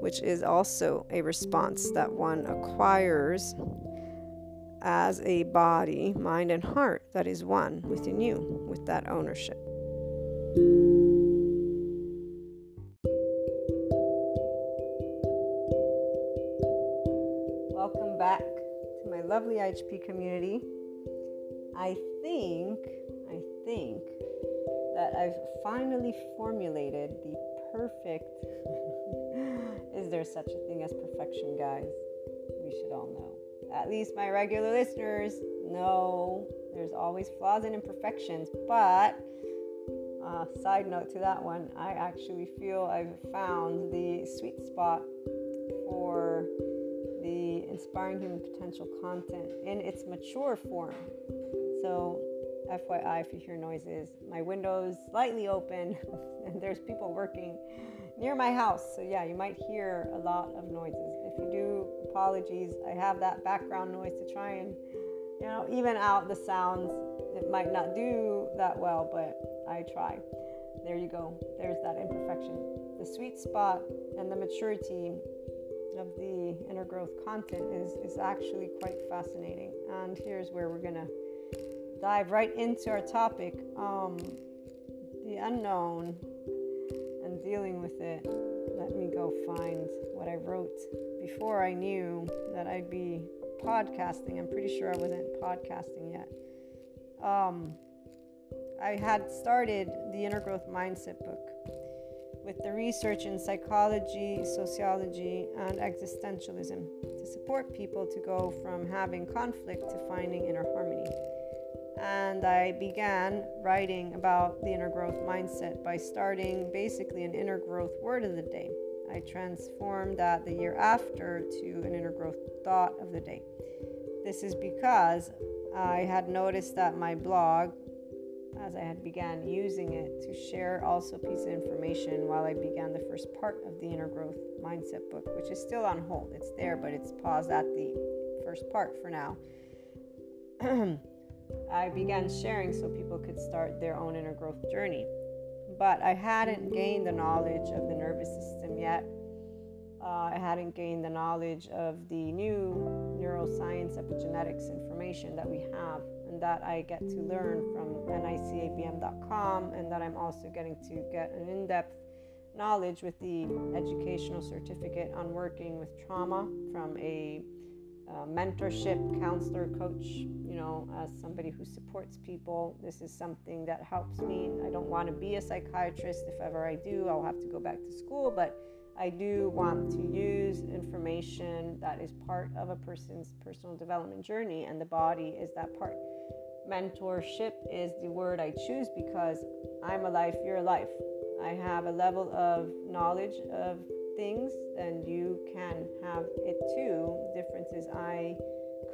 which is also a response that one acquires as a body, mind, and heart that is one within you with that ownership. Welcome back to my lovely IHP community. I think, I think that I've finally formulated the perfect. is there such a thing as perfection, guys? We should all know at least my regular listeners know there's always flaws and imperfections. But, uh, side note to that one, I actually feel I've found the sweet spot for the inspiring human potential content in its mature form. So, FYI, if you hear noises, my window's slightly open and there's people working near my house. So, yeah, you might hear a lot of noises. If you do, apologies. I have that background noise to try and, you know, even out the sounds. It might not do that well, but I try. There you go. There's that imperfection. The sweet spot and the maturity of the inner growth content is, is actually quite fascinating. And here's where we're going to dive right into our topic um, the unknown dealing with it. Let me go find what I wrote before I knew that I'd be podcasting. I'm pretty sure I wasn't podcasting yet. Um, I had started the Inner Growth Mindset book with the research in psychology, sociology, and existentialism to support people to go from having conflict to finding inner harmony. And I began writing about the inner growth mindset by starting basically an inner growth word of the day. I transformed that the year after to an inner growth thought of the day. This is because I had noticed that my blog, as I had began using it to share also piece of information while I began the first part of the inner growth mindset book, which is still on hold. It's there, but it's paused at the first part for now. I began sharing so people could start their own inner growth journey but I hadn't gained the knowledge of the nervous system yet. Uh, I hadn't gained the knowledge of the new neuroscience epigenetics information that we have and that I get to learn from nicabm.com and that I'm also getting to get an in depth knowledge with the educational certificate on working with trauma from a mentorship counselor coach you know as somebody who supports people. This is something that helps me. I don't want to be a psychiatrist. If ever i do i'll have to go back to school but i do want to use information that is part of a person's personal development journey and the body is that part. Mentorship is the word i choose because i'm a life you're a life. I have a level of knowledge of things, then you can have it too. The difference is I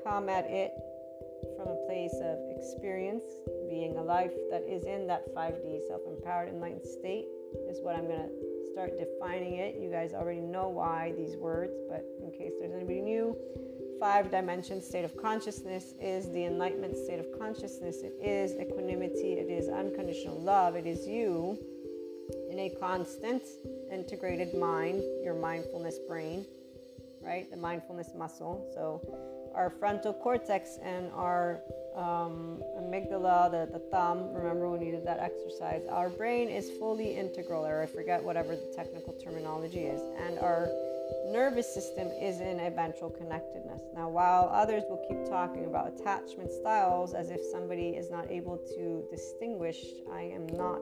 come at it from a place of experience, being a life that is in that 5D self empowered enlightened state, is what I'm going to start defining it. You guys already know why these words, but in case there's anybody new, five dimension state of consciousness is the enlightenment state of consciousness. It is equanimity, it is unconditional love, it is you in a constant integrated mind, your mindfulness brain, right? The mindfulness muscle. So, our frontal cortex and our um, amygdala, the, the thumb, remember when you did that exercise, our brain is fully integral, or I forget whatever the technical terminology is, and our nervous system is in ventral connectedness. Now, while others will keep talking about attachment styles as if somebody is not able to distinguish, I am not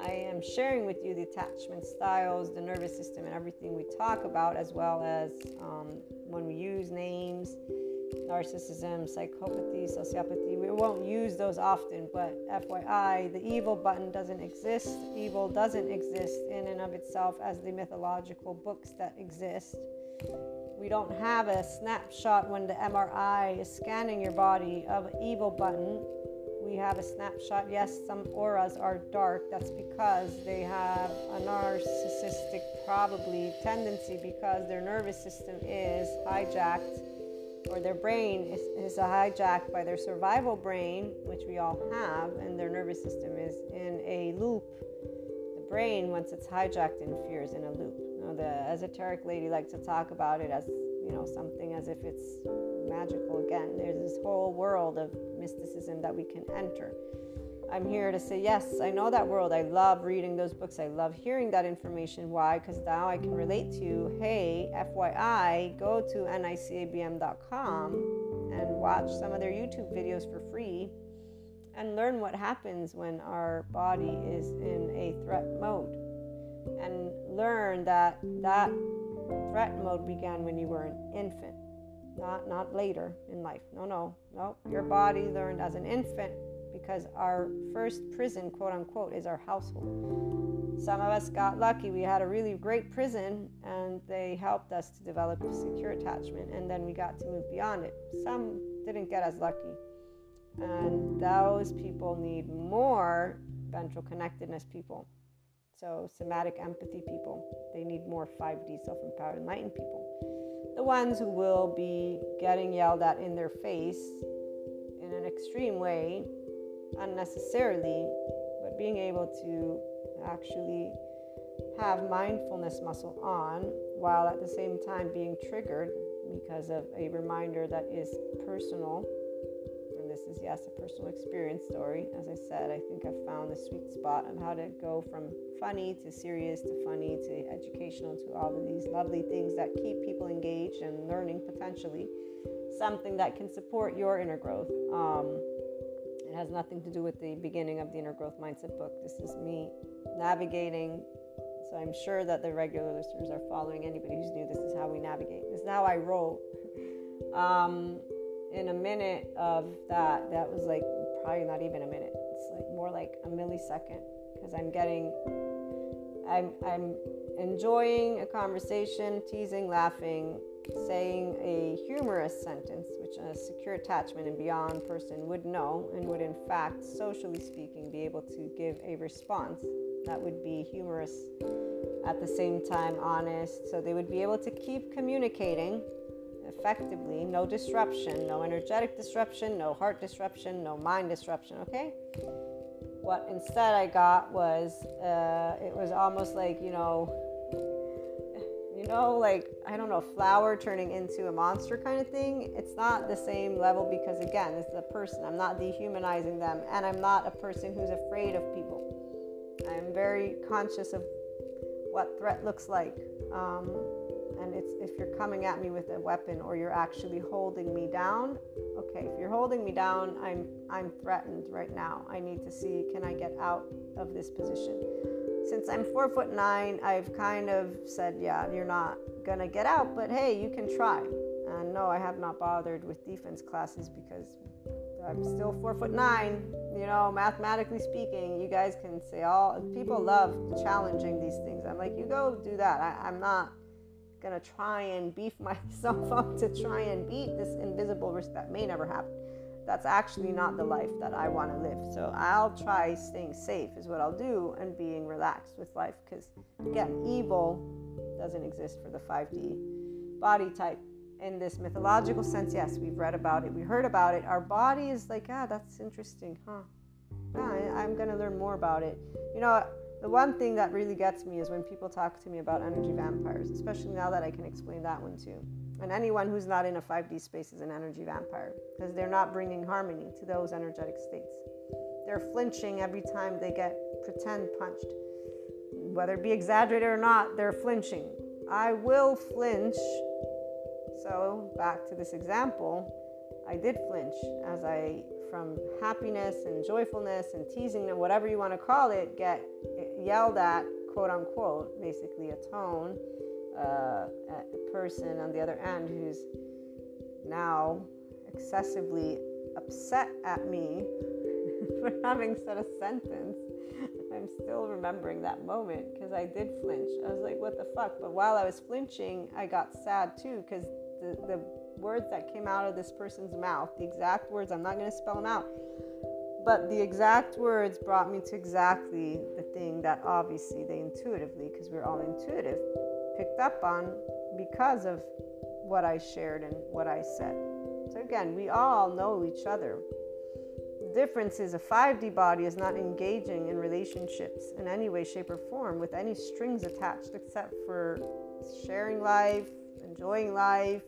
I am sharing with you the attachment styles, the nervous system, and everything we talk about, as well as um, when we use names, narcissism, psychopathy, sociopathy. We won't use those often, but FYI, the evil button doesn't exist. Evil doesn't exist in and of itself as the mythological books that exist. We don't have a snapshot when the MRI is scanning your body of evil button we have a snapshot. Yes, some auras are dark. That's because they have a narcissistic, probably, tendency because their nervous system is hijacked or their brain is, is hijacked by their survival brain, which we all have, and their nervous system is in a loop. The brain, once it's hijacked, interferes in a loop. Know, the esoteric lady likes to talk about it as you know something as if it's magical again. There's this whole world of mysticism that we can enter. I'm here to say, yes, I know that world. I love reading those books. I love hearing that information. Why? Because now I can relate to, hey, FYI, go to nicabm.com and watch some of their YouTube videos for free and learn what happens when our body is in a threat mode. And learn that that threat mode began when you were an infant not not later in life. No, no, no. Your body learned as an infant because our first prison, quote unquote, is our household. Some of us got lucky. We had a really great prison and they helped us to develop a secure attachment and then we got to move beyond it. Some didn't get as lucky. And those people need more ventral connectedness people. So, somatic empathy people, they need more 5D self empowered enlightened people the ones who will be getting yelled at in their face in an extreme way, unnecessarily, but being able to actually have mindfulness muscle on while at the same time being triggered because of a reminder that is personal this is, yes, a personal experience story. As I said, I think I've found the sweet spot of how to go from funny to serious to funny to educational to all of these lovely things that keep people engaged and learning potentially something that can support your inner growth. Um, it has nothing to do with the beginning of the inner growth mindset book. This is me navigating. So I'm sure that the regular listeners are following. Anybody who's new, this is how we navigate. This is how I roll. Um, in a minute of that, that was like probably not even a minute. It's like more like a millisecond because I'm getting, I'm, I'm enjoying a conversation, teasing, laughing, saying a humorous sentence, which a secure attachment and beyond person would know and would, in fact, socially speaking, be able to give a response that would be humorous at the same time honest. So they would be able to keep communicating effectively. No disruption, no energetic disruption, no heart disruption, no mind disruption, okay? What instead I got was, uh, it was almost like, you know, you know, like, I don't know, flower turning into a monster kind of thing. It's not the same level because, again, it's the person. I'm not dehumanizing them, and I'm not a person who's afraid of people. I'm very conscious of what threat looks like. Um, and it's if you're coming at me with a weapon or you're actually holding me down. Okay, if you're holding me down, I'm I'm threatened right now. I need to see can I get out of this position. Since I'm four foot nine, I've kind of said, yeah, you're not gonna get out, but hey, you can try. And no, I have not bothered with defense classes because I'm still four foot nine. You know, mathematically speaking, you guys can say all people love challenging these things. I'm like, you go do that. I, I'm not gonna try and beef myself up to try and beat this invisible risk that may never happen. That's actually not the life that I want to live. So I'll try staying safe, is what I'll do, and being relaxed with life. Because again, evil doesn't exist for the 5D body type in this mythological sense, yes, we've read about it, we heard about it. Our body is like, ah, that's interesting, huh? Yeah, I'm to learn more about it. You know, the one thing that really gets me is when people talk to me about energy vampires, especially now that I can explain that one too. And anyone who's not in a 5D space is an energy vampire because they're not bringing harmony to those energetic states. They're flinching every time they get pretend punched. Whether it be exaggerated or not, they're flinching. I will flinch so, back to this example, I did flinch as I, from happiness and joyfulness and teasing and whatever you want to call it, get yelled at, quote unquote, basically a tone, uh, a person on the other end who's now excessively upset at me for having said a sentence. I'm still remembering that moment because I did flinch. I was like, what the fuck? But while I was flinching, I got sad too because the, the words that came out of this person's mouth, the exact words, I'm not going to spell them out, but the exact words brought me to exactly the thing that obviously they intuitively, because we're all intuitive, picked up on because of what I shared and what I said. So again, we all know each other. The difference is a 5D body is not engaging in relationships in any way, shape, or form with any strings attached except for sharing life, enjoying life,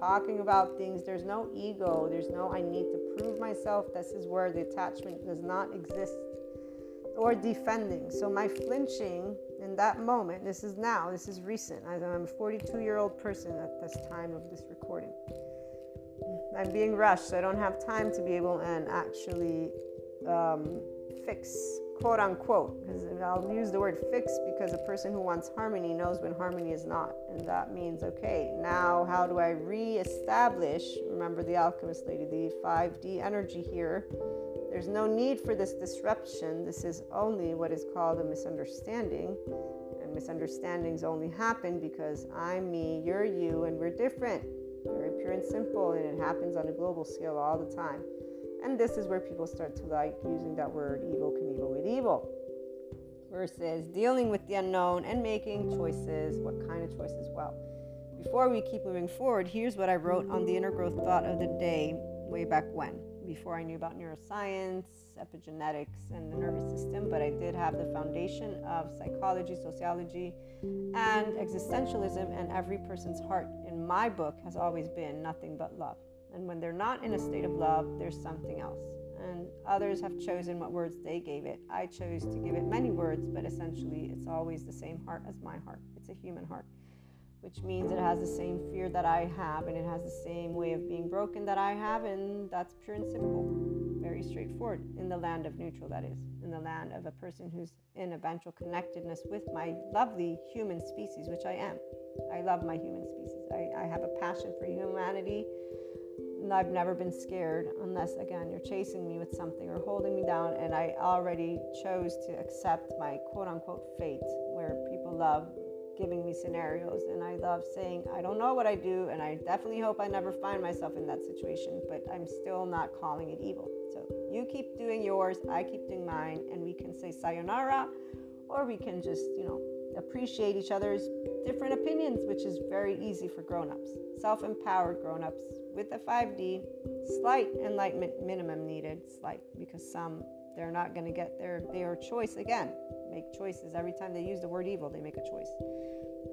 talking about things. There's no ego. There's no, I need to prove myself. This is where the attachment does not exist or defending. So my flinching in that moment, this is now, this is recent. I'm a 42 year old person at this time of this recording. I'm being rushed, so I don't have time to be able and actually um, fix quote unquote, because I'll use the word fix because a person who wants harmony knows when harmony is not. And that means, okay, now how do I re-establish, remember the alchemist lady, the 5D energy here. There's no need for this disruption. This is only what is called a misunderstanding. And misunderstandings only happen because I'm me, you're you, and we're different. Very pure and simple, and it happens on a global scale all the time. And this is where people start to like using that word evil Knievel with evil versus dealing with the unknown and making choices. What kind of choices? Well, before we keep moving forward, here's what I wrote on the inner growth thought of the day way back when, before I knew about neuroscience, epigenetics, and the nervous system. But I did have the foundation of psychology, sociology, and existentialism, and every person's heart in my book has always been nothing but love. And when they're not in a state of love, there's something else. And others have chosen what words they gave it. I chose to give it many words, but essentially it's always the same heart as my heart. It's a human heart, which means it has the same fear that I have, and it has the same way of being broken that I have, and that's pure and simple. Very straightforward. In the land of neutral, that is. In the land of a person who's in ventral connectedness with my lovely human species, which I am. I love my human species. I, I have a passion for humanity I've never been scared unless, again, you're chasing me with something or holding me down. And I already chose to accept my quote unquote fate, where people love giving me scenarios. And I love saying, I don't know what I do. And I definitely hope I never find myself in that situation, but I'm still not calling it evil. So you keep doing yours, I keep doing mine, and we can say sayonara, or we can just, you know, appreciate each other's different opinions, which is very easy for grown ups. Self empowered grown ups with a 5D, slight enlightenment minimum needed, slight, because some they're not going to get their their choice again. Make choices every time they use the word evil, they make a choice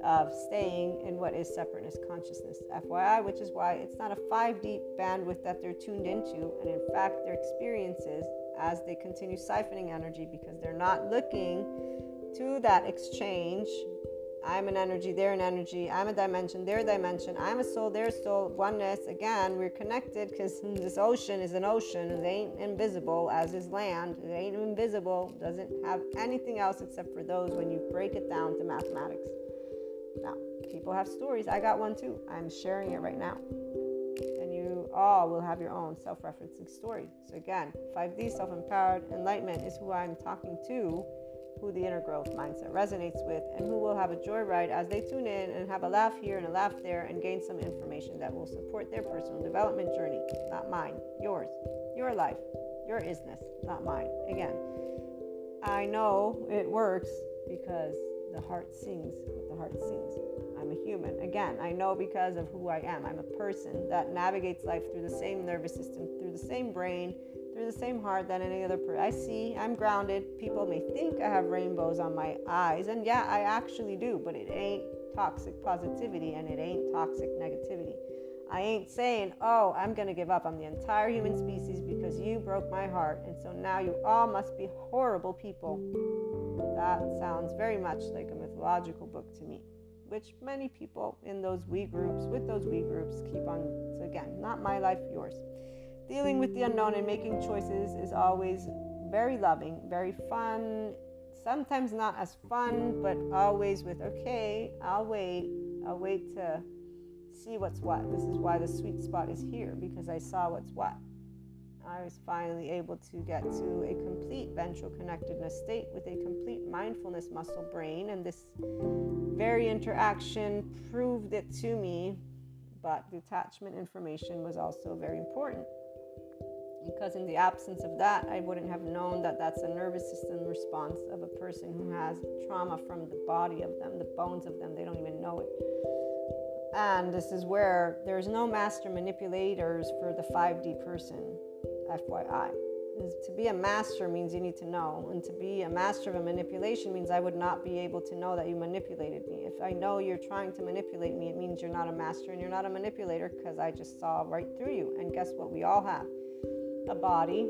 of staying in what is separateness consciousness, FYI, which is why it's not a 5D bandwidth that they're tuned into, and in fact, their experiences as they continue siphoning energy because they're not looking to that exchange I'm an energy, they're an energy. I'm a dimension, they're a dimension. I'm a soul, they're a soul. Oneness. Again, we're connected because this ocean is an ocean. It ain't invisible, as is land. It ain't invisible. Doesn't have anything else except for those when you break it down to mathematics. Now, people have stories. I got one too. I'm sharing it right now. And you all will have your own self referencing story. So, again, 5D, self empowered enlightenment is who I'm talking to who the inner growth mindset resonates with, and who will have a joyride as they tune in and have a laugh here and a laugh there and gain some information that will support their personal development journey. Not mine, yours, your life, your isness, not mine. Again, I know it works because the heart sings what the heart sings. I'm a human. Again, I know because of who I am. I'm a person that navigates life through the same nervous system, through the same brain, through the same heart than any other person. I see, I'm grounded. People may think I have rainbows on my eyes, and yeah, I actually do, but it ain't toxic positivity and it ain't toxic negativity. I ain't saying, oh, I'm going to give up on the entire human species because you broke my heart, and so now you all must be horrible people. That sounds very much like a mythological book to me, which many people in those we groups, with those we groups, keep on. So, again, not my life, yours. Dealing with the unknown and making choices is always very loving, very fun. Sometimes not as fun, but always with, okay, I'll wait. I'll wait to see what's what. This is why the sweet spot is here because I saw what's what. I was finally able to get to a complete ventral connectedness state with a complete mindfulness muscle brain, and this very interaction proved it to me. But detachment information was also very important because in the absence of that, I wouldn't have known that that's a nervous system response of a person who has trauma from the body of them, the bones of them. They don't even know it. And this is where there's no master manipulators for the 5D person, FYI. To be a master means you need to know, and to be a master of a manipulation means I would not be able to know that you manipulated me. If I know you're trying to manipulate me, it means you're not a master and you're not a manipulator because I just saw right through you. And guess what? We all have a body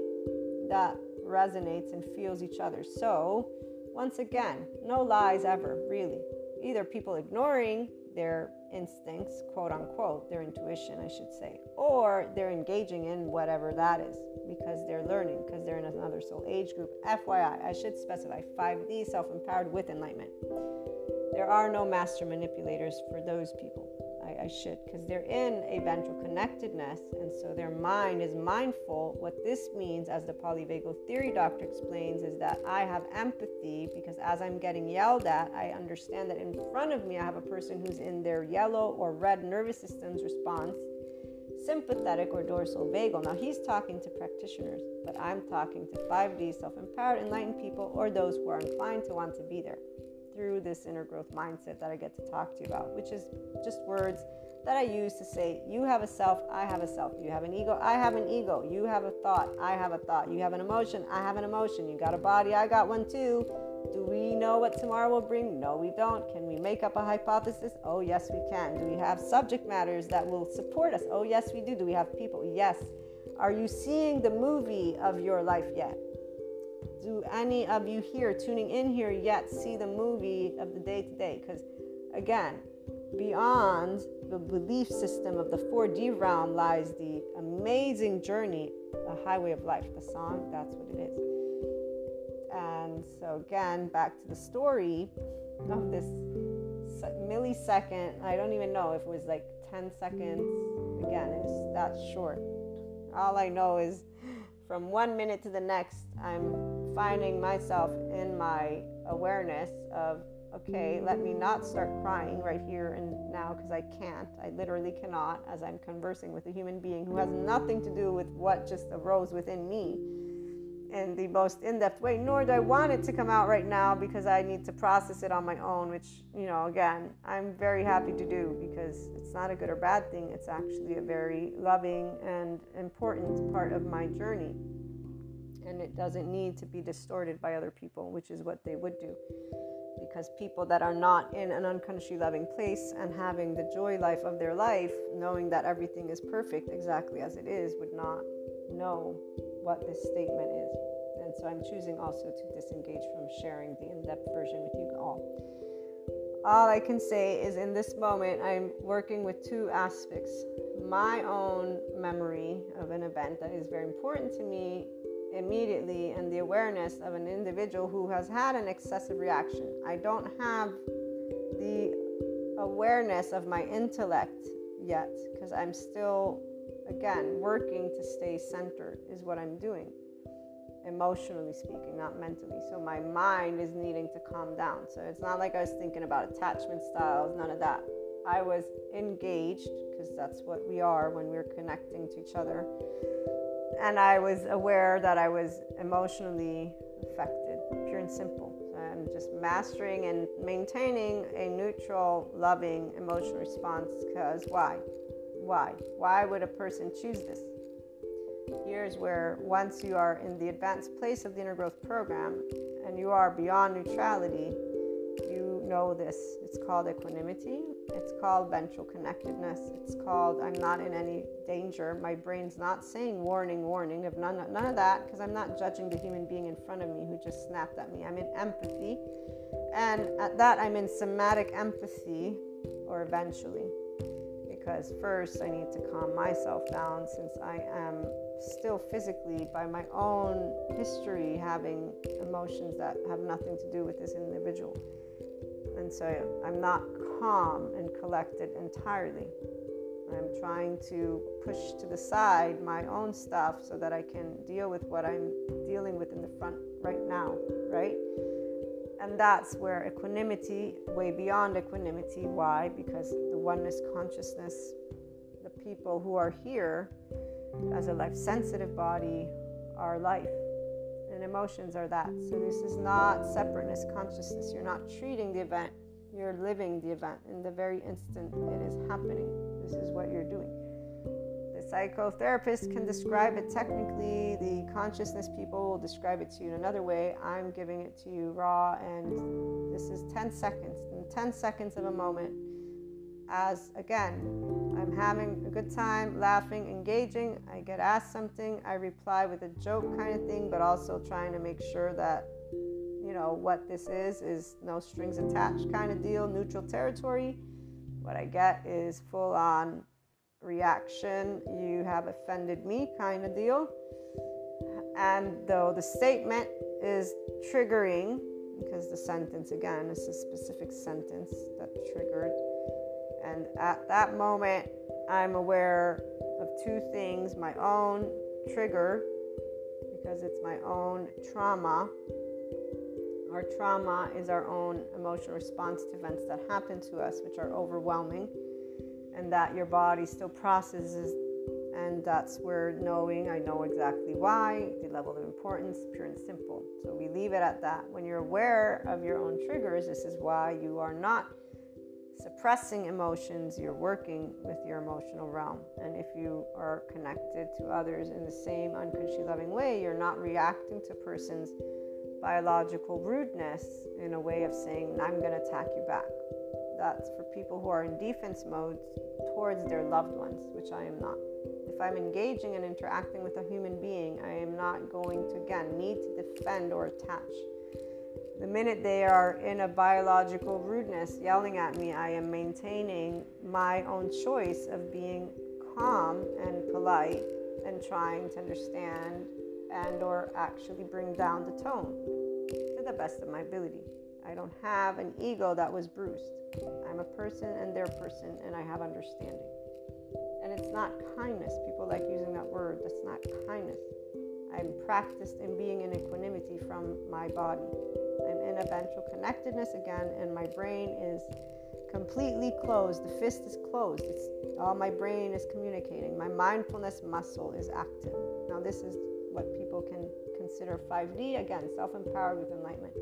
that resonates and feels each other. So, once again, no lies ever, really. Either people ignoring their instincts, quote unquote, their intuition, I should say, or they're engaging in whatever that is because they're learning, because they're in another soul age group. FYI, I should specify 5D self empowered with enlightenment. There are no master manipulators for those people. I, should, because they're in a ventral connectedness, and so their mind is mindful. What this means, as the polyvagal theory doctor explains, is that I have empathy because as I'm getting yelled at, I understand that in front of me I have a person who's in their yellow or red nervous system's response, sympathetic or dorsal vagal. Now he's talking to practitioners, but I'm talking to 5D self empowered, enlightened people, or those who are inclined to want to be there through this inner growth mindset that I get to talk to you about, which is just words that I use to say, You have a self, I have a self. You have an ego, I have an ego. You have a thought, I have a thought. You have an emotion, I have an emotion. You got a body, I got one too. Do we know what tomorrow will bring? No, we don't. Can we make up a hypothesis? Oh, yes, we can. Do we have subject matters that will support us? Oh, yes, we do. Do we have people? Yes. Are you seeing the movie of your life yet? Do any of you here tuning in here yet see the movie of the day to day? Because again, beyond the belief system of the 4D realm lies the amazing journey, the highway of life. The song, that's what it is. And so, again, back to the story of this millisecond. I don't even know if it was like 10 seconds. Again, it's that short. All I know is from one minute to the next, I'm finding myself in my awareness of, okay, let me not start crying right here and now because I can't. I literally cannot as I'm conversing with a human being who has nothing to do with what just arose within me in the most in-depth way nor do i want it to come out right now because i need to process it on my own which you know again i'm very happy to do because it's not a good or bad thing it's actually a very loving and important part of my journey and it doesn't need to be distorted by other people which is what they would do because people that are not in an unconsciously loving place and having the joy life of their life knowing that everything is perfect exactly as it is would not know what this statement is. And so I'm choosing also to disengage from sharing the in depth version with you all. all I can say is in this moment, I'm working with two aspects my own memory of an event that is very important to me immediately, and the awareness of an individual who has had an excessive reaction. I don't have the awareness of my intellect yet because I'm still, again, working to stay centered, is what I'm doing emotionally speaking, not mentally. So my mind is needing to calm down. So it's not like I was thinking about attachment styles, none of that. I was engaged because that's what we are when we're connecting to each other. And I was aware that I was emotionally affected, pure and simple. So I'm just mastering and maintaining a neutral, loving emotional response because why? Why? Why would a person choose this? Here's where once you are in the advanced place of the inner growth program and you are beyond neutrality, know this. It's called equanimity. It's called ventral connectedness. It's called I'm not in any danger. My brain's not saying warning, warning. Of none, none of that because I'm not judging the human being in front of me who just snapped at me. I'm in empathy. And at that, I'm in somatic empathy, or eventually because first I need to calm myself down since I am still physically, by my own history, having emotions that have nothing to do with this individual. And so I'm not calm and collected entirely. I'm trying to push to the side my own stuff so that I can deal with what I'm dealing with in the front right now, right? And that's where equanimity, way beyond equanimity. Why? Because the oneness consciousness, the people who are here, as a life sensitive body are life emotions are that. So this is not separateness consciousness. You're not treating the event you're living the event in the very instant it is happening. This is what you're doing. The psychotherapist can describe it technically. The consciousness people will describe it to you in another way. I'm giving it to you raw and this is 10 seconds. In 10 seconds of a moment as again I'm having a good time, laughing, engaging. I get asked something, I reply with a joke kind of thing, but also trying to make sure that, you know, what this is is no strings attached kind of deal, neutral territory. What I get is full on reaction, you have offended me kind of deal. And though the statement is triggering, because the sentence again is a specific sentence that triggered and at that moment, I'm aware of two things my own trigger, because it's my own trauma. Our trauma is our own emotional response to events that happen to us, which are overwhelming, and that your body still processes. And that's where knowing, I know exactly why, the level of importance, pure and simple. So we leave it at that. When you're aware of your own triggers, this is why you are not suppressing emotions, you're working with your emotional realm. And if you are connected to others in the same unconsciously loving way, you're not reacting to person's biological rudeness in a way of saying, I'm going to attack you back. That's for people who are in defense mode towards their loved ones, which I am not. If I'm engaging and interacting with a human being, I am not going to, again, need to defend or attach. The minute they are in a biological rudeness yelling at me, I am maintaining my own choice of being calm and polite and trying to understand and or actually bring down the tone to the best of my ability. I don't have an ego that was bruised. I'm a person and they're a person and I have understanding. And it's not kindness. People like using that word. That's not kindness. I'm practiced in being in equanimity from my body. I'm in a ventral connectedness again, and my brain is completely closed. The fist is closed. It's all my brain is communicating. My mindfulness muscle is active. Now, this is what people can consider 5D again, self empowered with enlightenment.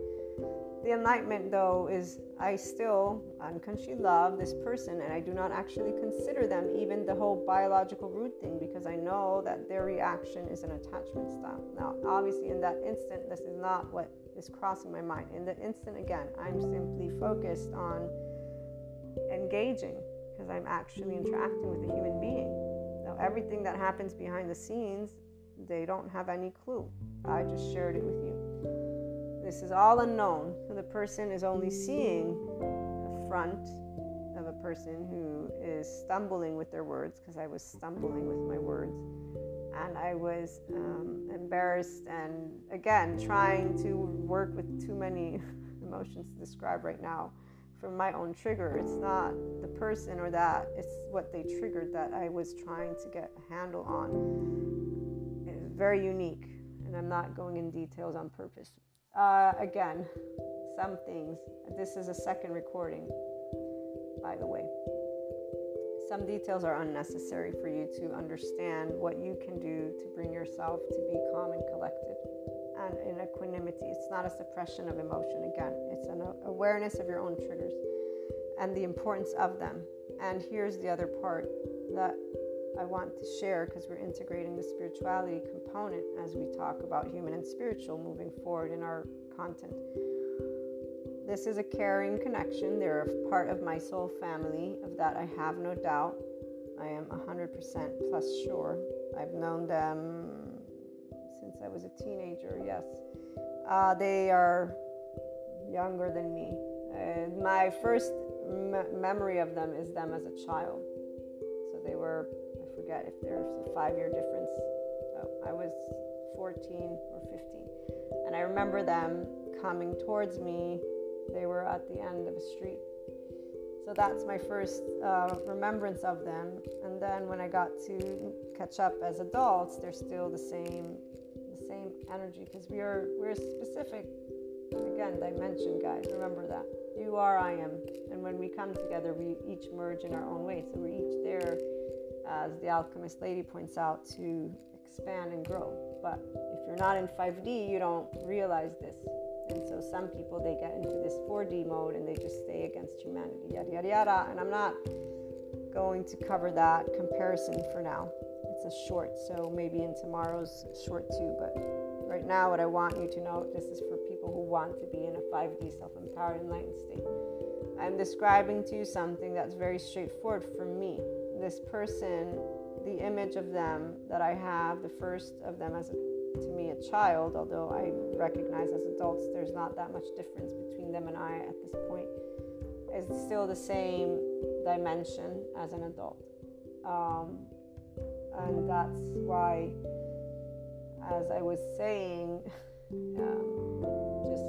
The enlightenment, though, is I still um, unconsciously love this person and I do not actually consider them even the whole biological root thing because I know that their reaction is an attachment style. Now, obviously, in that instant, this is not what is crossing my mind. In the instant, again, I'm simply focused on engaging because I'm actually interacting with a human being. Now, everything that happens behind the scenes, they don't have any clue. I just shared it with you. This is all unknown. So the person is only seeing the front of a person who is stumbling with their words because I was stumbling with my words and I was um, embarrassed and again trying to work with too many emotions to describe right now from my own trigger. It's not the person or that, it's what they triggered that I was trying to get a handle on. It's very unique, and I'm not going in details on purpose. Uh, again, some things. This is a second recording, by the way. Some details are unnecessary for you to understand what you can do to bring yourself to be calm and collected and in equanimity. It's not a suppression of emotion, again, it's an awareness of your own triggers and the importance of them. And here's the other part that I want to share because we're integrating the spirituality component as we talk about human and spiritual moving forward in our content. This is a caring connection. They're a part of my soul family, of that I have no doubt. I am 100% plus sure. I've known them since I was a teenager, yes. Uh, they are younger than me. Uh, my first me- memory of them is them as a child. So they were, forget if there's a five year difference. Oh, I was 14 or 15. And I remember them coming towards me. They were at the end of a street. So that's my first uh, remembrance of them. And then when I got to catch up as adults, they're still the same the same energy because we are we're specific again dimension guys remember that you are i am and when we come together we each merge in our own way so we're each there as the alchemist lady points out to expand and grow but if you're not in 5d you don't realize this and so some people they get into this 4d mode and they just stay against humanity yada yada yada and i'm not going to cover that comparison for now it's a short, so maybe in tomorrow's short too. But right now, what I want you to know this is for people who want to be in a 5D self empowered enlightened state. I'm describing to you something that's very straightforward for me. This person, the image of them that I have, the first of them as a, to me a child, although I recognize as adults there's not that much difference between them and I at this point, is still the same dimension as an adult. Um, and that's why, as I was saying, um, just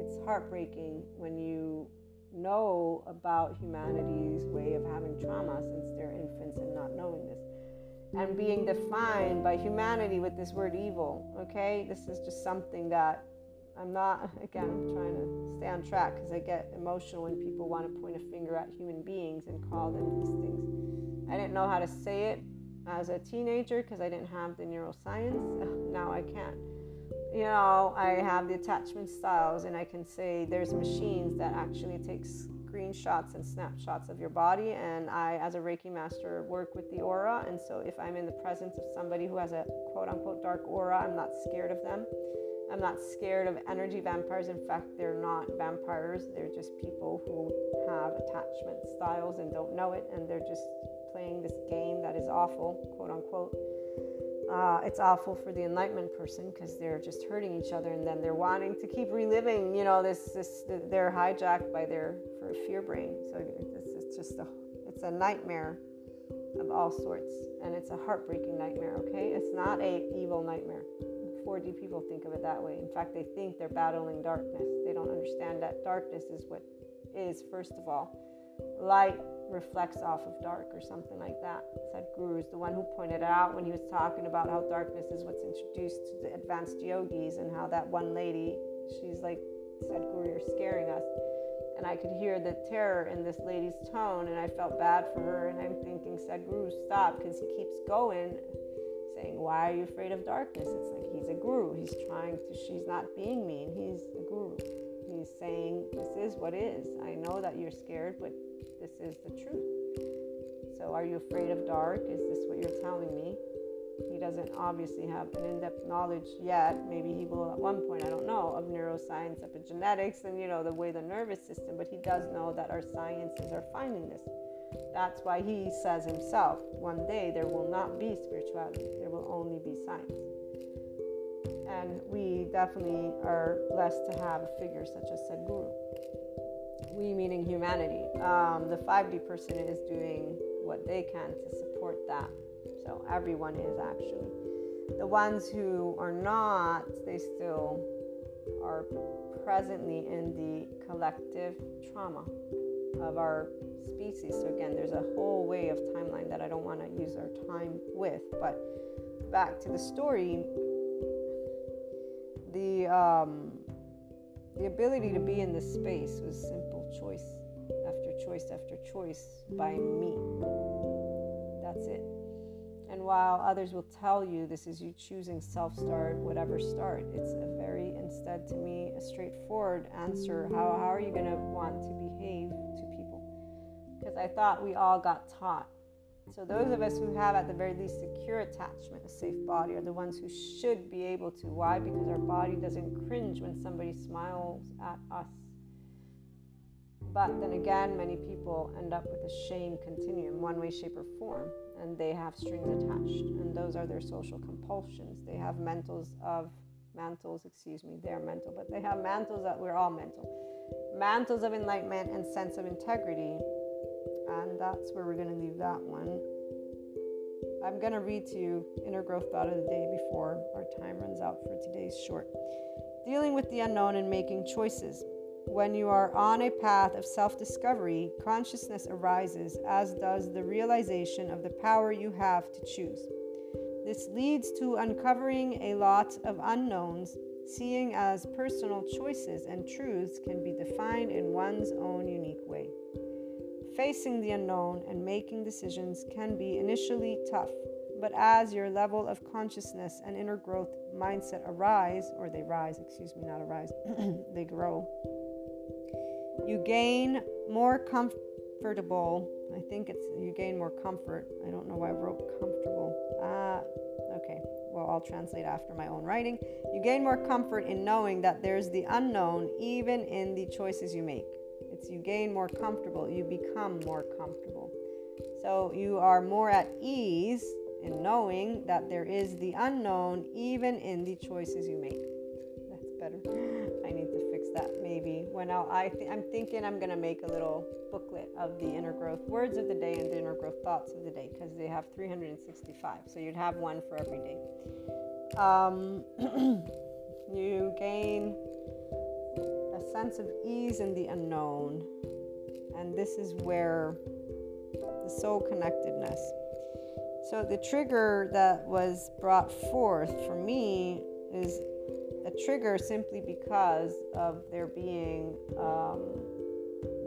it's heartbreaking when you know about humanity's way of having trauma since they're infants and not knowing this and being defined by humanity with this word evil okay this is just something that i'm not again I'm trying to stay on track because i get emotional when people want to point a finger at human beings and call them these things i didn't know how to say it as a teenager because I didn't have the neuroscience. Now I can. You know, I have the attachment styles, and I can say there's machines that actually take screenshots and snapshots of your body. And I, as a Reiki master, work with the aura. And so, if I'm in the presence of somebody who has a quote unquote dark aura, I'm not scared of them. I'm not scared of energy vampires. In fact, they're not vampires. They're just people who have attachment styles and don't know it, and they're just playing this game that is awful, quote unquote. Uh, it's awful for the enlightenment person because they're just hurting each other and then they're wanting to keep reliving you know this this they're hijacked by their fear brain. So it's, it's just a it's a nightmare of all sorts. And it's a heartbreaking nightmare okay? It's not a evil nightmare. 4d people think of it that way. In fact they think they're battling darkness. They don't understand that darkness is what is first of all light reflects off of dark or something like that. Sadhguru is the one who pointed out when he was talking about how darkness is what's introduced to the advanced yogis and how that one lady, she's like, Sadhguru, you're scaring us. And I could hear the terror in this lady's tone, and I felt bad for her. And I'm thinking, Sadhguru, stop, because he keeps going, saying, Why are you afraid of darkness? It's like he's a guru. He's trying to, she's not being mean. He's a guru. He's saying, This is what is. I know that you're scared, but this is the truth. So, are you afraid of dark? Is this what you're telling me? He doesn't obviously have an in depth knowledge yet. Maybe he will at one point, I don't know, of neuroscience, epigenetics, and you know, the way the nervous system, but he does know that our sciences are finding this. That's why he says himself, one day there will not be spirituality, there will only be science. And we definitely are blessed to have a figure such as Sadhguru we meaning humanity. Um, the 5D person is doing what they can to support that. So everyone is actually. The ones who are not, they still are presently in the collective trauma of our species. So again, there's a whole way of timeline that I don't want to use our time with. But back to the story, the um, the ability to be in this space was simple choice after choice after choice by me. That's it. And while others will tell you this is you choosing self start, whatever start, it's a very, instead to me, a straightforward answer. How, how are you going to want to behave to people? Because I thought we all got taught. So, those of us who have, at the very least, secure attachment, a safe body, are the ones who should be able to. Why? Because our body doesn't cringe when somebody smiles at us. But then again, many people end up with a shame continuum, one way, shape, or form and they have strings attached and those are their social compulsions. They have mantles of mantles excuse me they're mental but they have mantles that we're all mental. Mantles of enlightenment and sense of integrity and that's where we're going to leave that one. I'm going to read to you inner growth thought of the day before our time runs out for today's short. Dealing with the unknown and making choices when you are on a path of self discovery, consciousness arises, as does the realization of the power you have to choose. This leads to uncovering a lot of unknowns, seeing as personal choices and truths can be defined in one's own unique way. Facing the unknown and making decisions can be initially tough, but as your level of consciousness and inner growth mindset arise, or they rise, excuse me, not arise, they grow you gain more comfortable. I think it's you gain more comfort. I don't know why I wrote comfortable. Ah, okay. Well, I'll translate after my own writing. You gain more comfort in knowing that there's the unknown even in the choices you make. It's you gain more comfortable, you become more comfortable. So you are more at ease in knowing that there is the unknown even in the choices you make. Better. I need to fix that maybe when I'll, I th- I'm thinking I'm going to make a little booklet of the inner growth words of the day and the inner growth thoughts of the day because they have 365. So you'd have one for every day. Um, you gain a sense of ease in the unknown. And this is where the soul connectedness. So the trigger that was brought forth for me is a trigger simply because of there being um,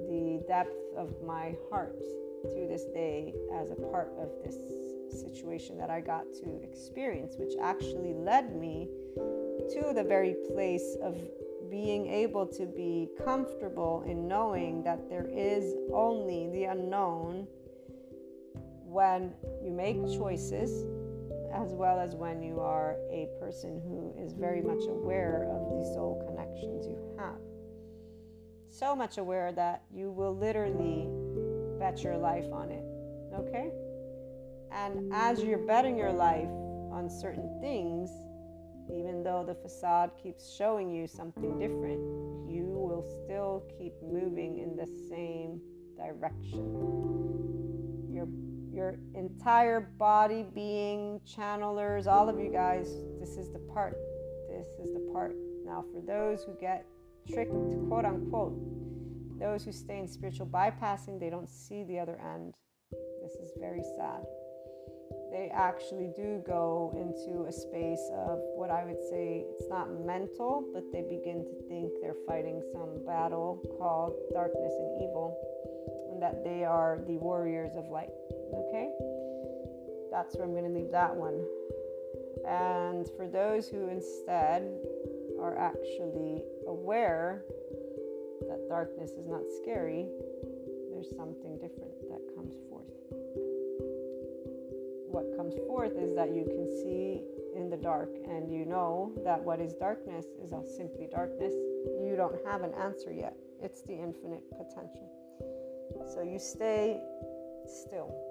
the depth of my heart to this day as a part of this situation that I got to experience, which actually led me to the very place of being able to be comfortable in knowing that there is only the unknown when you make choices as well as when you are a person who is very much aware of the soul connections you have. So much aware that you will literally bet your life on it. Okay? And as you're betting your life on certain things, even though the facade keeps showing you something different, you will still keep moving in the same direction. Your your entire body, being, channelers, all of you guys, this is the part. This is the part. Now, for those who get tricked, quote unquote, those who stay in spiritual bypassing, they don't see the other end. This is very sad. They actually do go into a space of what I would say it's not mental, but they begin to think they're fighting some battle called darkness and evil, and that they are the warriors of light. Okay? That's where I'm going to leave that one. And for those who instead are actually aware that darkness is not scary, there's something different that comes forth. What comes forth is that you can see in the dark and you know that what is darkness is simply darkness. You don't have an answer yet, it's the infinite potential. So you stay still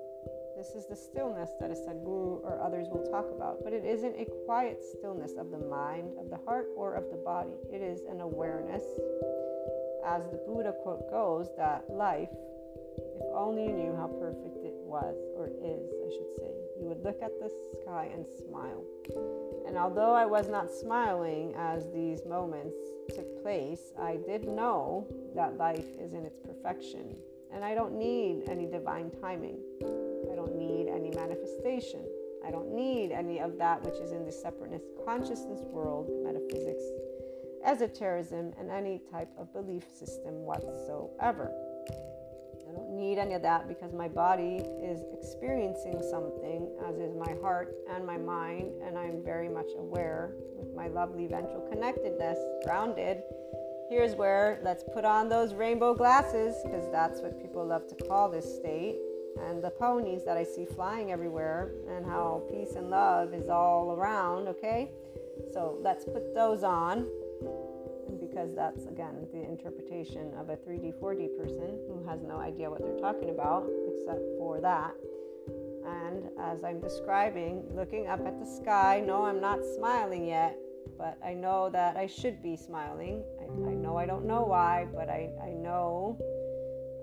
this is the stillness that a Sadhguru or others will talk about, but it isn't a quiet stillness of the mind, of the heart, or of the body. It is an awareness as the Buddha quote goes, that life, if only you knew how perfect it was, or is, I should say, you would look at the sky and smile. And although I was not smiling as these moments took place, I did know that life is in its perfection. And I don't need any divine timing. Manifestation. I don't need any of that which is in the separateness consciousness world, metaphysics, esotericism, and any type of belief system whatsoever. I don't need any of that because my body is experiencing something, as is my heart and my mind, and I'm very much aware with my lovely ventral connectedness, grounded. Here's where let's put on those rainbow glasses because that's what people love to call this state. And the ponies that I see flying everywhere, and how peace and love is all around, okay? So let's put those on because that's again the interpretation of a 3D, 4D person who has no idea what they're talking about except for that. And as I'm describing, looking up at the sky, no, I'm not smiling yet, but I know that I should be smiling. I, I know I don't know why, but I, I know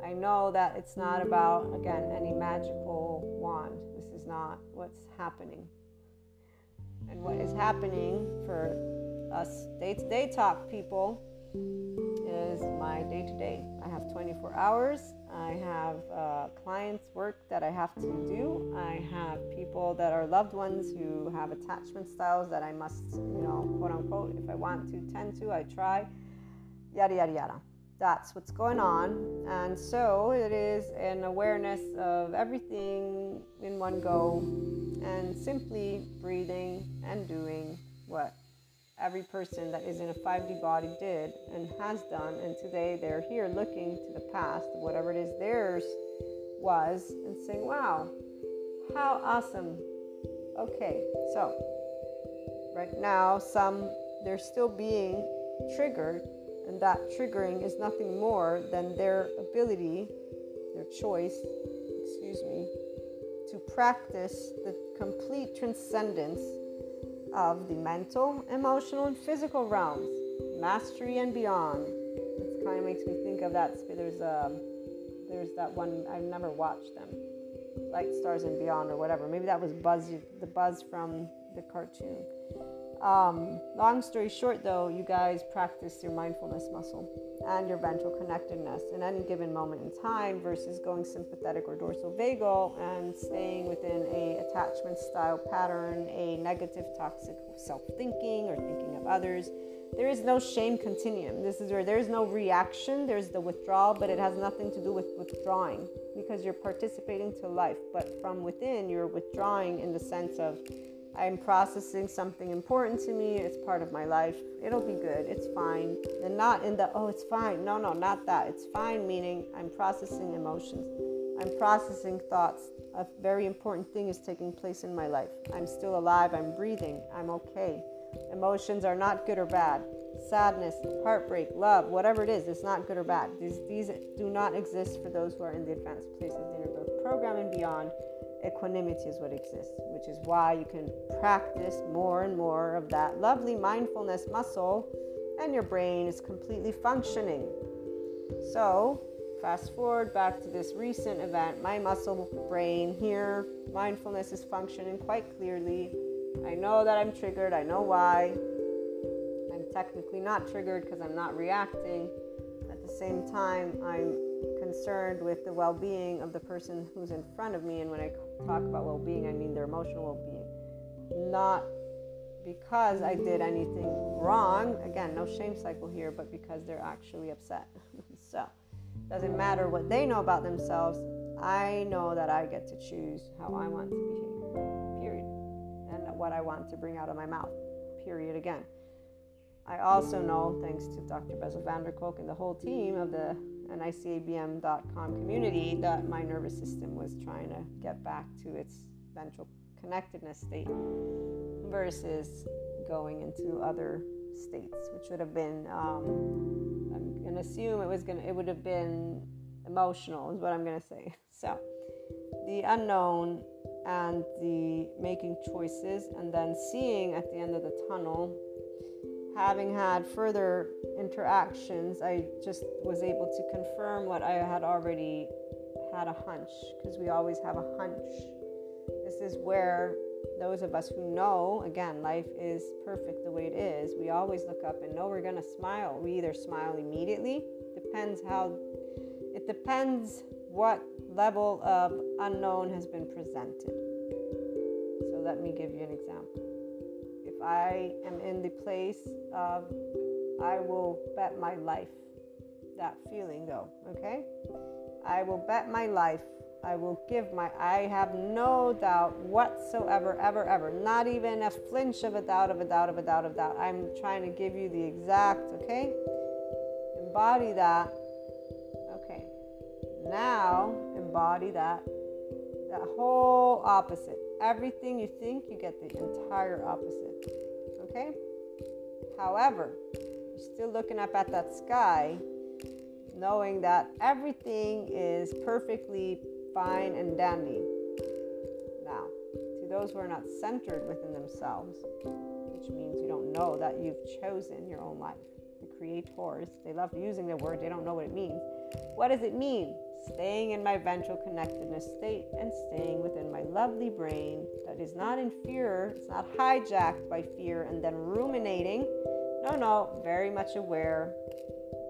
I know that it's not about again any magical wand. This is not what's happening. And what is happening for us day to day talk people is my day to day. I have 24 hours. I have uh, clients' work that I have to do. I have people that are loved ones who have attachment styles that I must, you know, quote unquote, if I want to tend to, I try. Yada, yada, yada. That's what's going on. And so it is an awareness of everything in one go and simply breathing and doing what every person that is in a 5D body did and has done. And today they're here looking to the past, whatever it is theirs was, and saying, wow, how awesome. Okay, so right now, some they're still being triggered, and that triggering is nothing more than their ability, their choice, excuse me, to practice the complete transcendence of the mental, emotional, and physical realms, mastery and beyond. It kind of makes me think of that. There's a, um, there's that one I've never watched them, Light Stars and Beyond or whatever. Maybe that was Buzz, the Buzz from the cartoon. Um, long story short, though, you guys practice your mindfulness muscle and your ventral connectedness in any given moment in time versus going sympathetic or dorsal vagal and staying within a attachment style pattern, a negative toxic self-thinking or thinking of others. There is no shame continuum. This is where there's no reaction, there's the withdrawal, but it has nothing to do with withdrawing because you're participating to life. But from within, you're withdrawing in the sense of I'm processing something important to me. It's part of my life. It'll be good. It's fine. And not in the, oh, it's fine. No, no, not that. It's fine, meaning I'm processing emotions. I'm processing thoughts. A very important thing is taking place in my life. I'm still alive. I'm breathing. I'm okay. Emotions are not good or bad. Sadness, heartbreak, love, whatever it is, it's not good or bad. These, these do not exist for those who are in the advanced place of the inner growth program and beyond equanimity is what exists, which is why you can practice more and more of that lovely mindfulness muscle, and your brain is completely functioning. So, fast forward back to this recent event, my muscle brain here, mindfulness is functioning quite clearly. I know that I'm triggered, I know why. I'm technically not triggered because I'm not reacting. At the same time, I'm concerned with the well being of the person who's in front of me. And when I talk about well being, I mean their emotional well being. Not because I did anything wrong, again, no shame cycle here, but because they're actually upset. so, doesn't matter what they know about themselves, I know that I get to choose how I want to behave, period. And what I want to bring out of my mouth, period, again. I also know, thanks to Dr. Bessel van der and the whole team of the NICABM.com community, that my nervous system was trying to get back to its ventral connectedness state versus going into other states, which would have been, um, I'm going to assume it was going to, it would have been emotional, is what I'm going to say. So, the unknown and the making choices, and then seeing at the end of the tunnel having had further interactions, I just was able to confirm what I had already had a hunch because we always have a hunch. This is where those of us who know, again, life is perfect the way it is, we always look up and know we're going to smile. We either smile immediately, depends how, it depends what level of unknown has been presented. So let me give you an example. If I am in the place of, I will bet my life, that feeling though, okay? I will bet my life. I will give my, I have no doubt whatsoever, ever, ever, not even a flinch of a doubt, of a doubt, of a doubt, of doubt. I'm trying to give you the exact, okay? Embody that Okay. now embody that that whole opposite. Everything you think, you get the entire opposite. Okay? However, still looking up at that sky, knowing that everything is perfectly fine and dandy. Now, to those who are not centered within themselves, which means you don't know that you've chosen your own life, the creators, they love using the word, they don't know what it means. What does it mean? staying in my ventral connectedness state and staying within my lovely brain that is not in fear, it's not hijacked by fear and then ruminating. No, no, very much aware,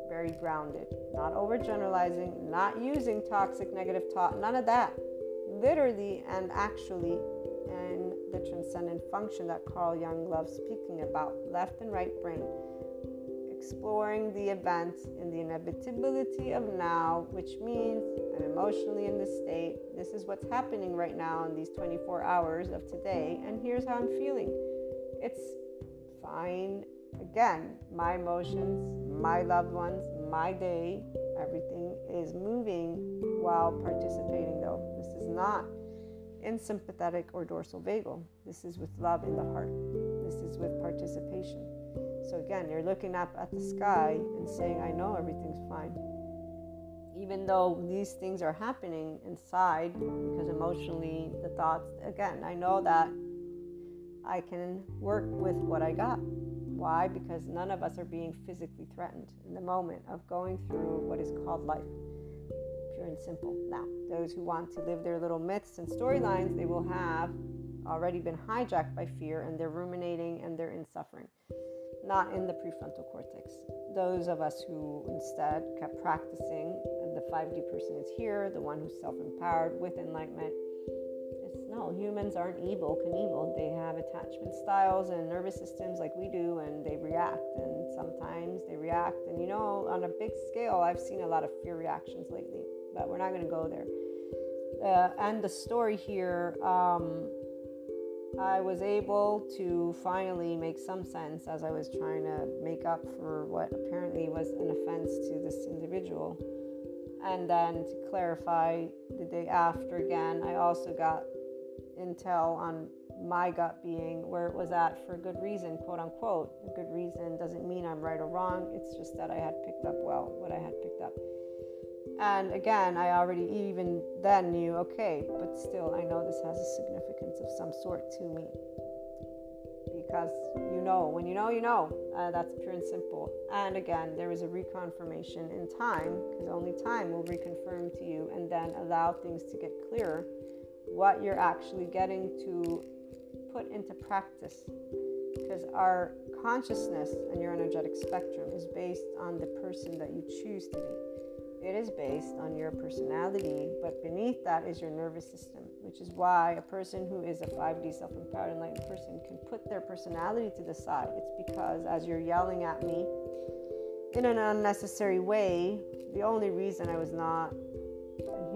very grounded, not overgeneralizing, not using toxic negative thought, none of that. Literally and actually, and the transcendent function that Carl Jung loves speaking about, left and right brain exploring the events in the inevitability of now, which means I'm emotionally in this state. This is what's happening right now in these 24 hours of today, and here's how I'm feeling. It's fine. Again, my emotions, my loved ones, my day, everything is moving while participating, though. This is not in sympathetic or dorsal vagal. This is with love in the heart. This is with participation. So again, you're looking up at the sky and saying, I know everything's fine. Even though these things are happening inside, because emotionally, the thoughts, again, I know that I can work with what I got. Why? Because none of us are being physically threatened in the moment of going through what is called life. Pure and simple. Now, those who want to live their little myths and storylines, they will have already been hijacked by fear and they're ruminating and they're in suffering not in the prefrontal cortex. Those of us who instead kept practicing, the 5D person is here, the one who's self empowered with enlightenment. No, humans aren't evil, Knievel. They have attachment styles and nervous systems like we do, and they react, and sometimes they react. And you know, on a big scale, I've seen a lot of fear reactions lately, but we're not going to go there. Uh, and the story here, um, I was able to finally make some sense as I was trying to make up for what apparently was an offense to this individual. And then to clarify, the day after again, I also got intel on my gut being where it was at for a good reason, quote unquote. A good reason doesn't mean I'm right or wrong, it's just that I had picked up well what I had picked up. And again, I already even then knew, okay, but still, I know this has a significance of some sort to me. Because you know, when you know, you know. Uh, that's pure and simple. And again, there is a reconfirmation in time, because only time will reconfirm to you and then allow things to get clearer what you're actually getting to put into practice. Because our consciousness and your energetic spectrum is based on the person that you choose to be. It is based on your personality, but beneath that is your nervous system, which is why a person who is a 5D self empowered enlightened person can put their personality to the side. It's because as you're yelling at me in an unnecessary way, the only reason I was not,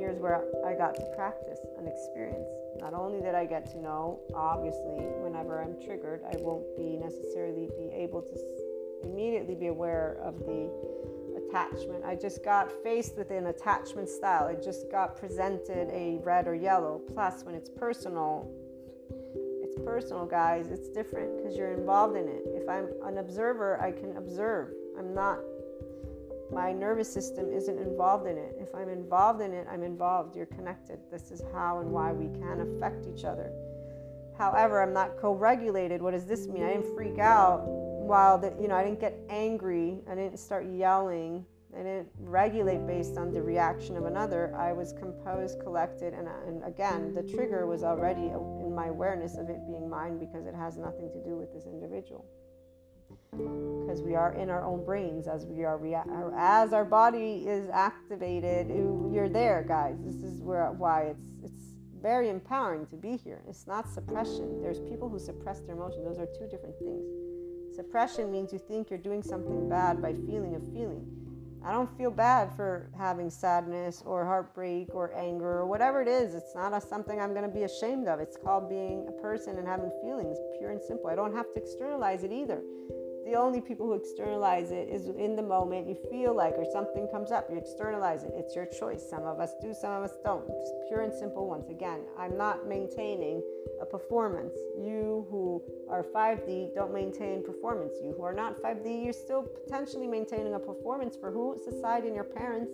here's where I got to practice and experience. Not only did I get to know, obviously, whenever I'm triggered, I won't be necessarily be able to immediately be aware of the attachment. I just got faced with an attachment style. I just got presented a red or yellow. Plus, when it's personal, it's personal, guys. It's different because you're involved in it. If I'm an observer, I can observe. I'm not, my nervous system isn't involved in it. If I'm involved in it, I'm involved. You're connected. This is how and why we can affect each other. However, I'm not co regulated. What does this mean? I didn't freak out while the, you know I didn't get angry, I didn't start yelling, I didn't regulate based on the reaction of another. I was composed, collected, and, and again, the trigger was already in my awareness of it being mine because it has nothing to do with this individual. Because we are in our own brains as we are rea- as our body is activated. You're there, guys. This is where why it's it's very empowering to be here. It's not suppression. There's people who suppress their emotions. Those are two different things. Suppression means you think you're doing something bad by feeling a feeling I don't feel bad for having sadness or heartbreak or anger or whatever it is. It's not a, something I'm going to be ashamed of. It's called being a person and having feelings, pure and simple. I don't have to externalize it either the only people who externalize it is in the moment you feel like or something comes up you externalize it. It's your choice. Some of us do some of us don't. It's pure and simple once again. I'm not maintaining a performance. You who are 5d don't maintain performance. You who are not 5d you're still potentially maintaining a performance for who? Society and your parents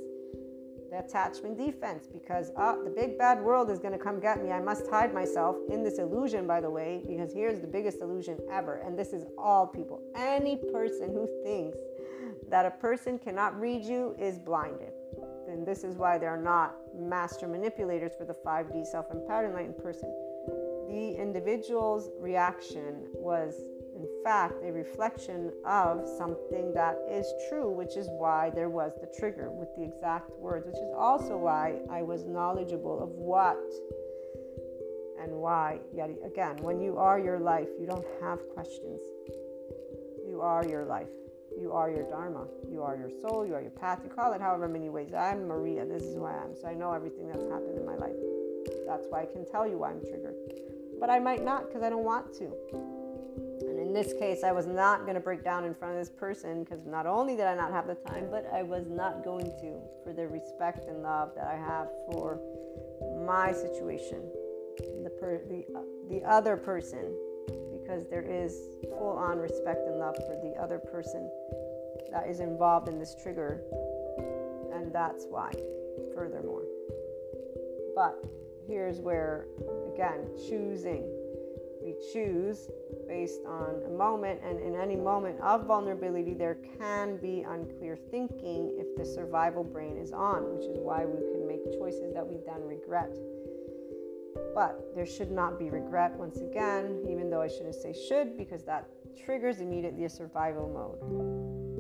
the attachment defense because uh, the big bad world is going to come get me. I must hide myself in this illusion, by the way, because here's the biggest illusion ever. And this is all people. Any person who thinks that a person cannot read you is blinded. And this is why they're not master manipulators for the 5D self empowered enlightened person. The individual's reaction was in fact, a reflection of something that is true, which is why there was the trigger with the exact words, which is also why I was knowledgeable of what and why. Yet again, when you are your life, you don't have questions. You are your life. You are your Dharma. You are your soul. You are your path. You call it however many ways. I'm Maria. This is who I am. So I know everything that's happened in my life. That's why I can tell you why I'm triggered. But I might not because I don't want to in this case, I was not going to break down in front of this person because not only did I not have the time, but I was not going to for the respect and love that I have for my situation, the per, the uh, the other person, because there is full on respect and love for the other person that is involved in this trigger, and that's why. Furthermore, but here's where again choosing choose based on a moment, and in any moment of vulnerability, there can be unclear thinking if the survival brain is on, which is why we can make choices that we then regret. But there should not be regret once again, even though I shouldn't say should, because that triggers immediately a survival mode.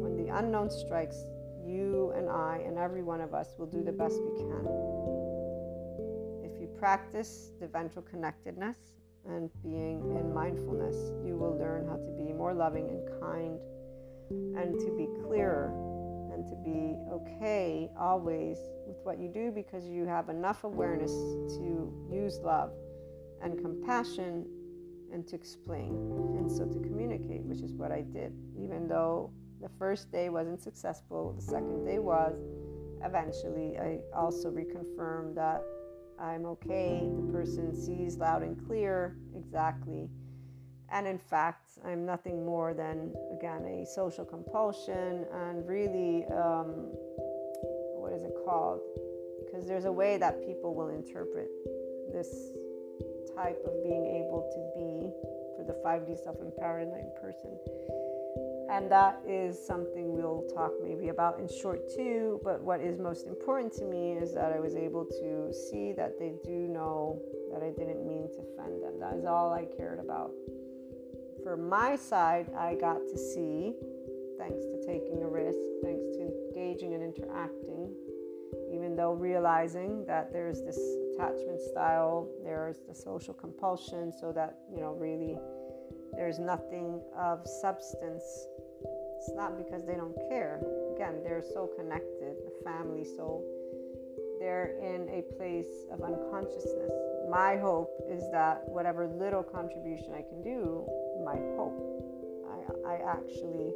When the unknown strikes, you and I and every one of us will do the best we can. If you practice the ventral connectedness, and being in mindfulness, you will learn how to be more loving and kind and to be clearer and to be okay always with what you do because you have enough awareness to use love and compassion and to explain and so to communicate, which is what I did. Even though the first day wasn't successful, the second day was. Eventually, I also reconfirmed that I'm okay. The person sees loud and clear exactly. And in fact, I'm nothing more than, again, a social compulsion and really, um, what is it called? Because there's a way that people will interpret this type of being able to be for the 5D self empowered person and that is something we'll talk maybe about in short too. But what is most important to me is that I was able to see that they do know that I didn't mean to offend them. That is all I cared about. For my side, I got to see, thanks to taking a risk, thanks to engaging and interacting, even though realizing that there's this attachment style, there's the social compulsion, so that, you know, really there's nothing of substance. It's not because they don't care. Again, they're so connected, the family, so they're in a place of unconsciousness. My hope is that whatever little contribution I can do, my hope, I, I actually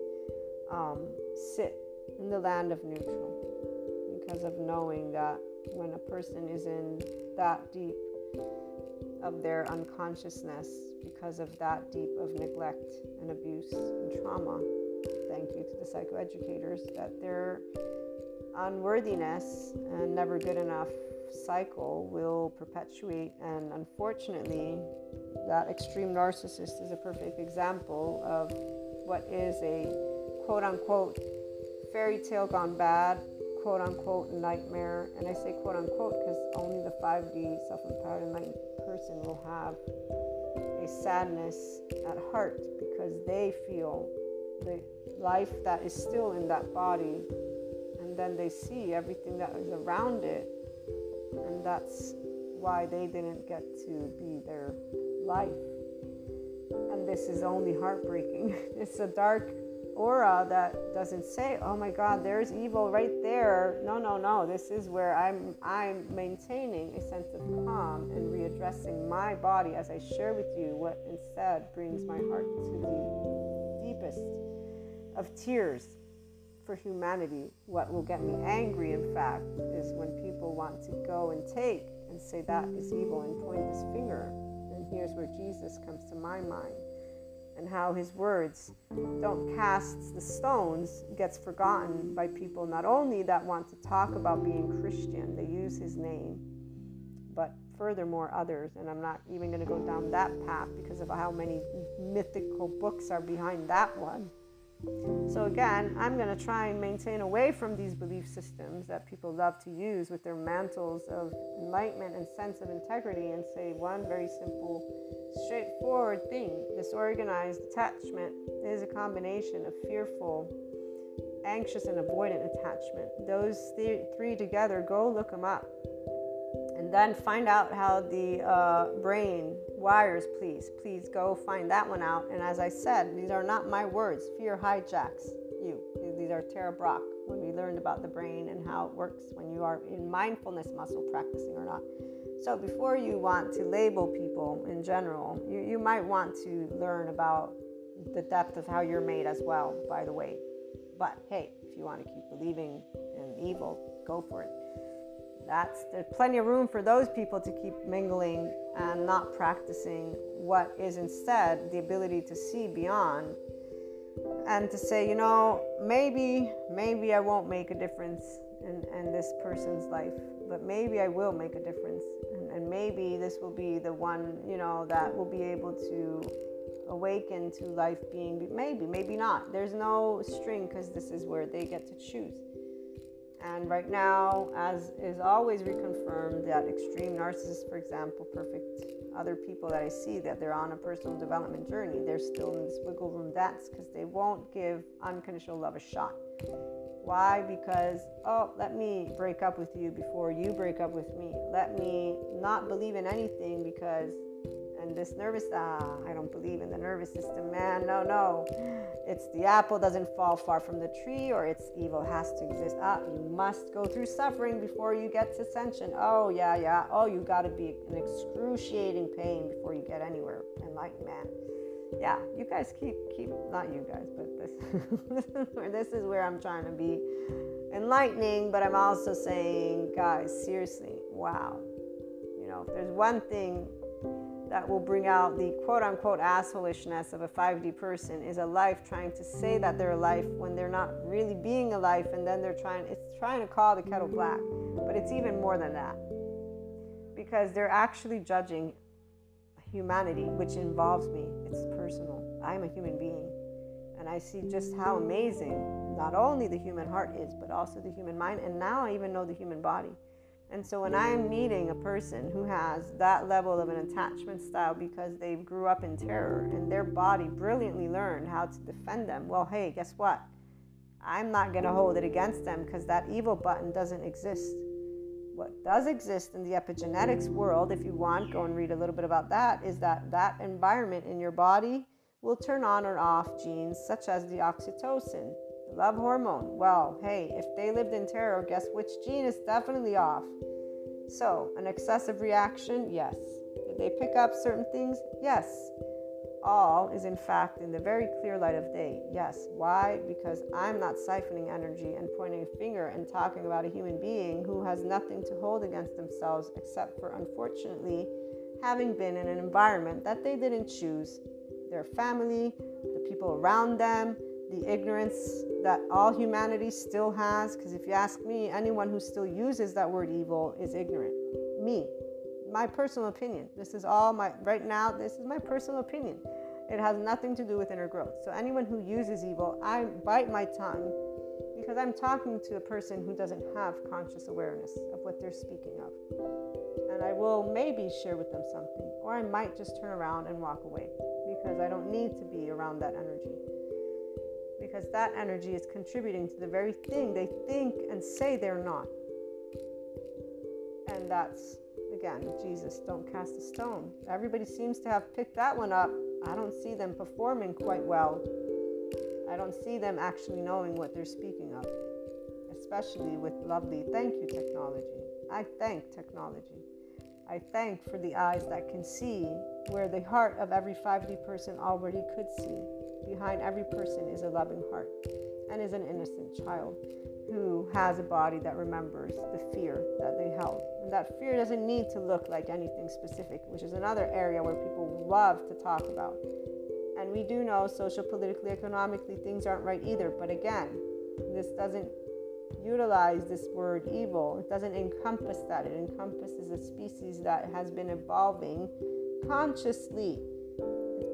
um, sit in the land of neutral because of knowing that when a person is in that deep of their unconsciousness because of that deep of neglect and abuse and trauma. Thank you to the psychoeducators that their unworthiness and never good enough cycle will perpetuate. And unfortunately, that extreme narcissist is a perfect example of what is a quote unquote fairy tale gone bad, quote unquote nightmare. And I say quote unquote because only the 5D self empowered enlightened person will have a sadness at heart because they feel the life that is still in that body and then they see everything that is around it and that's why they didn't get to be their life and this is only heartbreaking it's a dark aura that doesn't say oh my god there's evil right there. No no no. This is where i'm i'm maintaining a sense of calm and readdressing my body as i share with you what instead brings my heart to the deepest of tears for humanity. What will get me angry in fact is when people want to go and take and say that is evil and point this finger. And here's where jesus comes to my mind and how his words don't cast the stones gets forgotten by people not only that want to talk about being Christian, they use his name, but furthermore others. And I'm not even going to go down that path because of how many mythical books are behind that one. So, again, I'm going to try and maintain away from these belief systems that people love to use with their mantles of enlightenment and sense of integrity and say one very simple, straightforward thing. Disorganized attachment is a combination of fearful, anxious, and avoidant attachment. Those th- three together, go look them up. And then find out how the uh, brain wires, please. Please go find that one out. And as I said, these are not my words. Fear hijacks you. These are Tara Brach when we learned about the brain and how it works when you are in mindfulness muscle practicing or not. So before you want to label people in general, you, you might want to learn about the depth of how you're made as well, by the way. But hey, if you want to keep believing in evil, go for it that's there's plenty of room for those people to keep mingling and not practicing what is instead the ability to see beyond and to say you know maybe maybe i won't make a difference in, in this person's life but maybe i will make a difference. And, and maybe this will be the one you know that will be able to awaken to life being maybe maybe not. There's no string because this is where they get to choose and right now, as is always reconfirmed, that extreme narcissists, for example, perfect other people that I see that they're on a personal development journey, they're still in this wiggle room dance because they won't give unconditional love a shot. Why? Because, oh, let me break up with you before you break up with me. Let me not believe in anything because and this nervous ah i don't believe in the nervous system man no no. It's the apple doesn't fall far from the tree or it's evil has to exist. Ah you must go through suffering before you get to ascension oh yeah yeah. Oh you got to be in excruciating pain before you get anywhere. Enlightened man. Yeah you guys keep keep not you guys but this this is where i'm trying to be enlightening but i'm also saying guys seriously wow. You know if there's one thing that will bring out the quote unquote assholishness of a 5D person is a life trying to say that they're a life when they're not really being a life and then they're trying it's trying to call the kettle black. But it's even more than that. Because they're actually judging humanity, which involves me. It's personal. I'm a human being. And I see just how amazing not only the human heart is, but also the human mind. And now I even know the human body. And so when I'm meeting a person who has that level of an attachment style because they grew up in terror and their body brilliantly learned how to defend them, well, hey, guess what? I'm not going to hold it against them because that evil button doesn't exist. What does exist in the epigenetics world, if you want, go and read a little bit about that, is that that environment in your body will turn on or off genes such as the oxytocin, Love hormone. Well, hey, if they lived in terror, guess which gene is definitely off? So, an excessive reaction? Yes. Did they pick up certain things? Yes. All is in fact in the very clear light of day. Yes. Why? Because I'm not siphoning energy and pointing a finger and talking about a human being who has nothing to hold against themselves except for, unfortunately, having been in an environment that they didn't choose. Their family, the people around them, the ignorance that all humanity still has. Because if you ask me, anyone who still uses that word evil is ignorant. Me, my personal opinion. This is all my, right now, this is my personal opinion. It has nothing to do with inner growth. So, anyone who uses evil, I bite my tongue because I'm talking to a person who doesn't have conscious awareness of what they're speaking of. And I will maybe share with them something, or I might just turn around and walk away because I don't need to be around that energy. Because that energy is contributing to the very thing they think and say they're not. And that's, again, Jesus, don't cast a stone. Everybody seems to have picked that one up. I don't see them performing quite well. I don't see them actually knowing what they're speaking of, especially with lovely thank you technology. I thank technology. I thank for the eyes that can see where the heart of every 5D person already could see. Behind every person is a loving heart and is an innocent child who has a body that remembers the fear that they held. And that fear doesn't need to look like anything specific, which is another area where people love to talk about. And we do know social, politically, economically, things aren't right either. But again, this doesn't utilize this word evil. It doesn't encompass that. It encompasses a species that has been evolving consciously.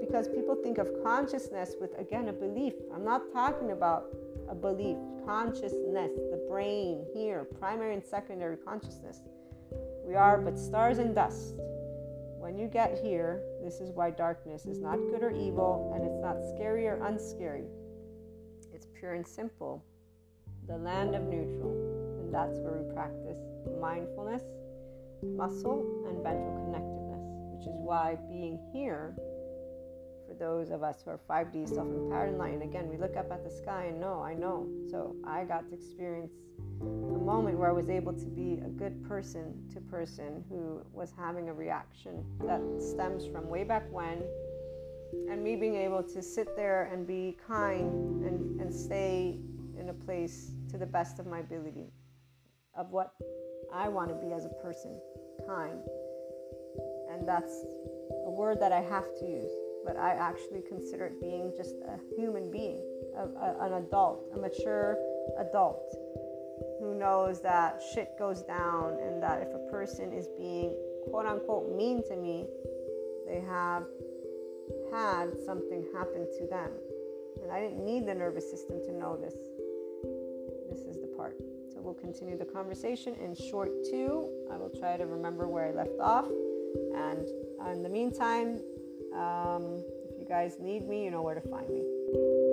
Because people think of consciousness with, again, a belief. I'm not talking about a belief, consciousness, the brain here, primary and secondary consciousness. We are but stars and dust. When you get here, this is why darkness is not good or evil, and it's not scary or unscary. It's pure and simple the land of neutral. And that's where we practice mindfulness, muscle, and ventral connectedness, which is why being here, those of us who are 5D self empowered enlightened, again, we look up at the sky and know, I know. So I got to experience a moment where I was able to be a good person to person who was having a reaction that stems from way back when and me being able to sit there and be kind and, and stay in a place to the best of my ability of what I want to be as a person kind. And that's a word that I have to use, but I actually consider it being just a human being, a, a, an adult, a mature adult who knows that shit goes down and that if a person is being quote unquote mean to me, they have had something happen to them. And I didn't need the nervous system to know this This is the part. So we'll continue the conversation in short two. I will try to remember where I left off. And in the meantime, um, if you guys need me, you know where to find me.